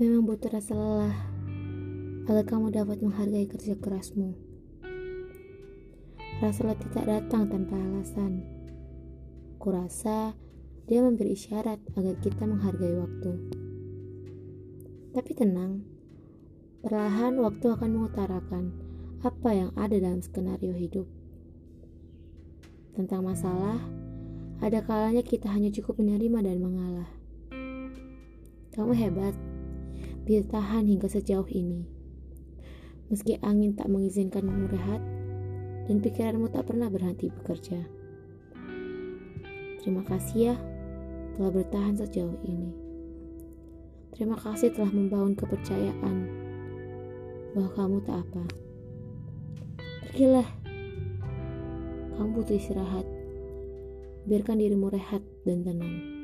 butuh rasa lelah agar kamu dapat menghargai kerja kerasmu. Rasa letih tak datang tanpa alasan. Kurasa dia memberi isyarat agar kita menghargai waktu. Tapi tenang, perlahan waktu akan mengutarakan apa yang ada dalam skenario hidup. Tentang masalah, ada kalanya kita hanya cukup menerima dan mengalah. Kamu hebat, bisa tahan hingga sejauh ini. Meski angin tak mengizinkanmu rehat, dan pikiranmu tak pernah berhenti bekerja. Terima kasih ya telah bertahan sejauh ini. Terima kasih telah membangun kepercayaan bahwa kamu tak apa. Pergilah. Kamu butuh istirahat. Biarkan dirimu rehat dan tenang.